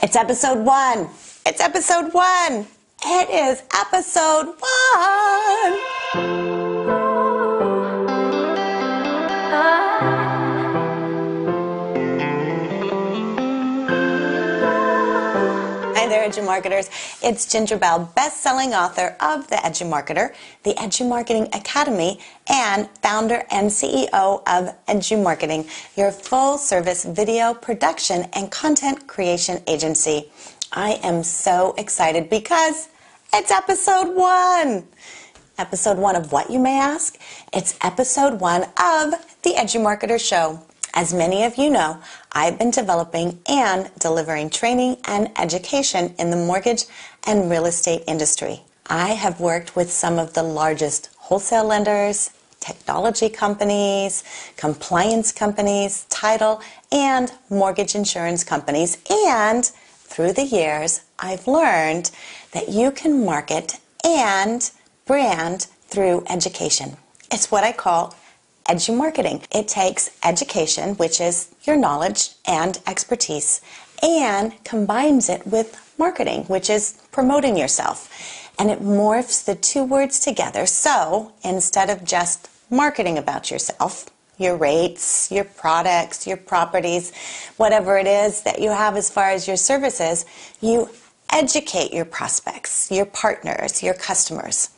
It's episode one. It's episode one. It is episode one. There, EduMarketers. It's Ginger Bell, best-selling author of The EduMarketer, the EduMarketing Academy, and founder and CEO of EduMarketing, your full-service video production and content creation agency. I am so excited because it's episode one. Episode one of what, you may ask? It's episode one of The EduMarketer Show. As many of you know, I've been developing and delivering training and education in the mortgage and real estate industry. I have worked with some of the largest wholesale lenders, technology companies, compliance companies, title, and mortgage insurance companies. And through the years, I've learned that you can market and brand through education. It's what I call EduMarketing. It takes education, which is your knowledge and expertise, and combines it with marketing, which is promoting yourself. And it morphs the two words together. So instead of just marketing about yourself, your rates, your products, your properties, whatever it is that you have as far as your services, you educate your prospects, your partners, your customers.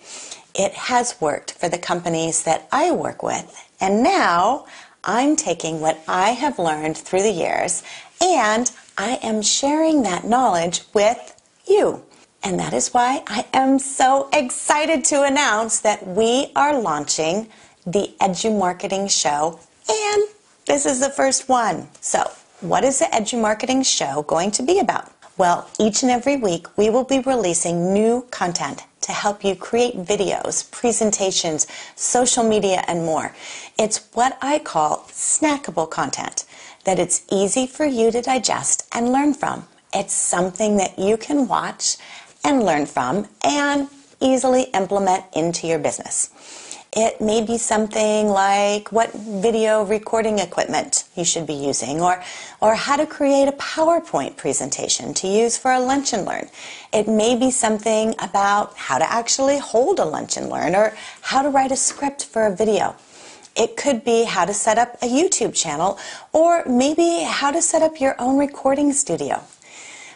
It has worked for the companies that I work with and now I'm taking what I have learned through the years and I am sharing that knowledge with you. And that is why I am so excited to announce that we are launching the EduMarketing Show, and this is the first one. So, what is the EduMarketing Show going to be about? Well, each and every week we will be releasing new content to help you create videos, presentations, social media, and more. It's what I call snackable content that it's easy for you to digest and learn from. It's something that you can watch and learn from and easily implement into your business. It may be something like what video recording equipment you should be using or, or how to create a PowerPoint presentation to use for a lunch and learn. It may be something about how to actually hold a lunch and learn or how to write a script for a video. It could be how to set up a YouTube channel or maybe how to set up your own recording studio.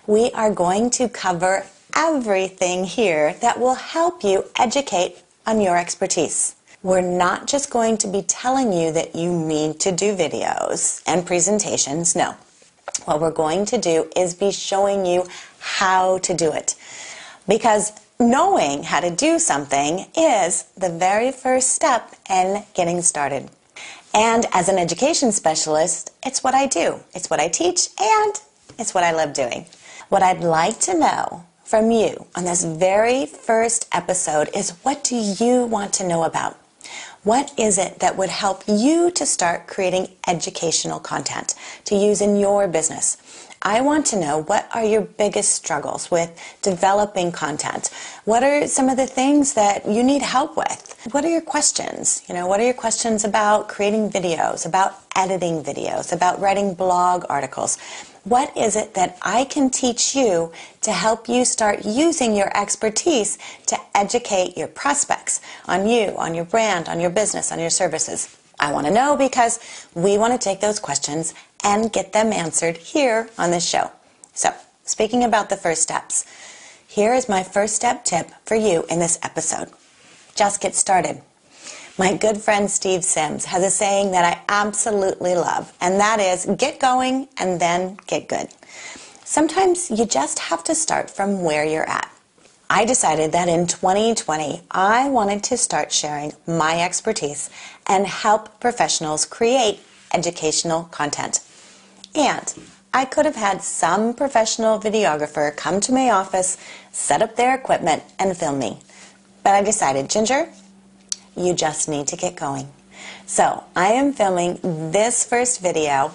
We are going to cover everything here that will help you educate on your expertise. We're not just going to be telling you that you need to do videos and presentations. No. What we're going to do is be showing you how to do it. Because knowing how to do something is the very first step in getting started. And as an education specialist, it's what I do. It's what I teach and it's what I love doing. What I'd like to know from you on this very first episode is what do you want to know about? What is it that would help you to start creating educational content to use in your business? I want to know what are your biggest struggles with developing content? What are some of the things that you need help with? What are your questions? You know, what are your questions about creating videos, about editing videos, about writing blog articles? What is it that I can teach you to help you start using your expertise to educate your prospects on you, on your brand, on your business, on your services? I want to know because we want to take those questions and get them answered here on this show. So, speaking about the first steps, here is my first step tip for you in this episode. Just get started. My good friend Steve Sims has a saying that I absolutely love, and that is get going and then get good. Sometimes you just have to start from where you're at. I decided that in 2020, I wanted to start sharing my expertise and help professionals create educational content. And I could have had some professional videographer come to my office, set up their equipment, and film me. But I decided, Ginger, you just need to get going. So I am filming this first video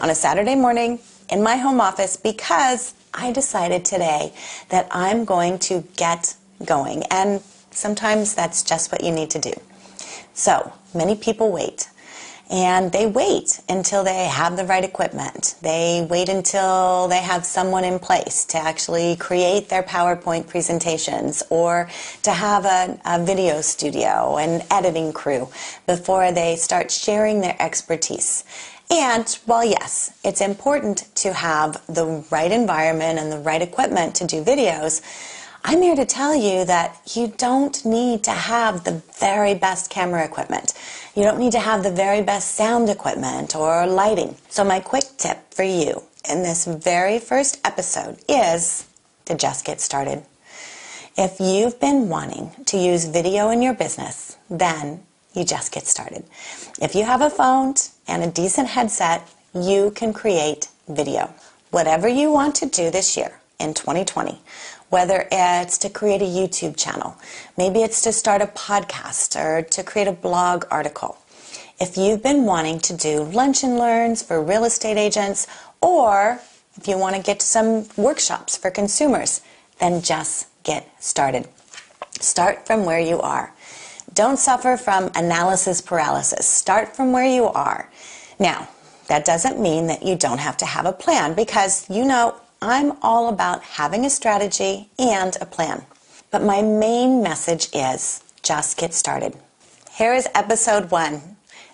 on a Saturday morning in my home office because I decided today that I'm going to get going. And sometimes that's just what you need to do. So many people wait. And they wait until they have the right equipment. They wait until they have someone in place to actually create their PowerPoint presentations or to have a, a video studio and editing crew before they start sharing their expertise. And while yes, it's important to have the right environment and the right equipment to do videos, I'm here to tell you that you don't need to have the very best camera equipment. You don't need to have the very best sound equipment or lighting. So my quick tip for you in this very first episode is to just get started. If you've been wanting to use video in your business, then you just get started. If you have a phone and a decent headset, you can create video. Whatever you want to do this year in 2020, whether it's to create a YouTube channel, maybe it's to start a podcast or to create a blog article. If you've been wanting to do lunch and learns for real estate agents, or if you want to get some workshops for consumers, then just get started. Start from where you are. Don't suffer from analysis paralysis. Start from where you are. Now, that doesn't mean that you don't have to have a plan because you know I'm all about having a strategy and a plan. But my main message is just get started. Here is episode one.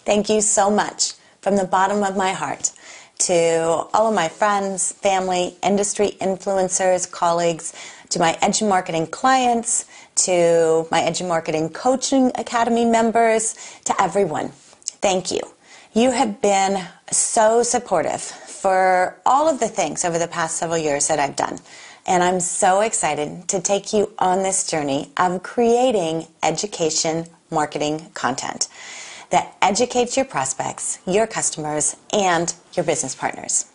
Thank you so much from the bottom of my heart to all of my friends, family, industry influencers, colleagues, to my EduMarketing clients, to my EduMarketing Coaching Academy members, to everyone. Thank you. You have been so supportive for all of the things over the past several years that I've done. And I'm so excited to take you on this journey of creating education marketing content that educates your prospects, your customers, and your business partners.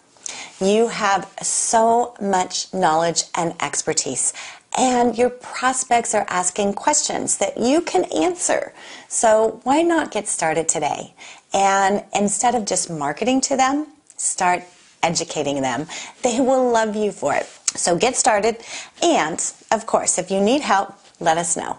You have so much knowledge and expertise, and your prospects are asking questions that you can answer. So, why not get started today? And instead of just marketing to them, start educating them. They will love you for it. So get started. And of course, if you need help, let us know.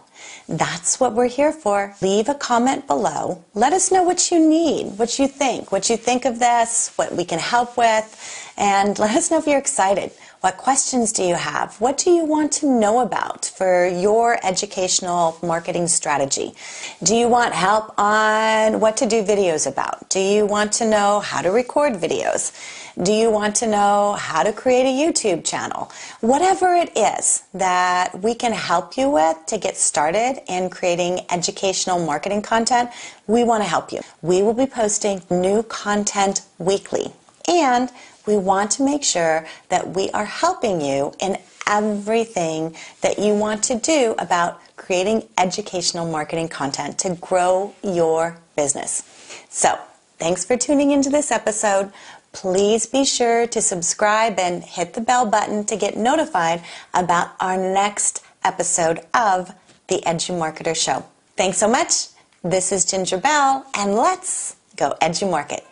That's what we're here for. Leave a comment below. Let us know what you need, what you think, what you think of this, what we can help with, and let us know if you're excited. What questions do you have? What do you want to know about for your educational marketing strategy? Do you want help on what to do videos about? Do you want to know how to record videos? Do you want to know how to create a YouTube channel? Whatever it is that we can help you with to get started in creating educational marketing content, we want to help you. We will be posting new content weekly. And we want to make sure that we are helping you in everything that you want to do about creating educational marketing content to grow your business. So, thanks for tuning into this episode. Please be sure to subscribe and hit the bell button to get notified about our next episode of the Edu Marketer Show. Thanks so much. This is Ginger Bell, and let's go Edu Market.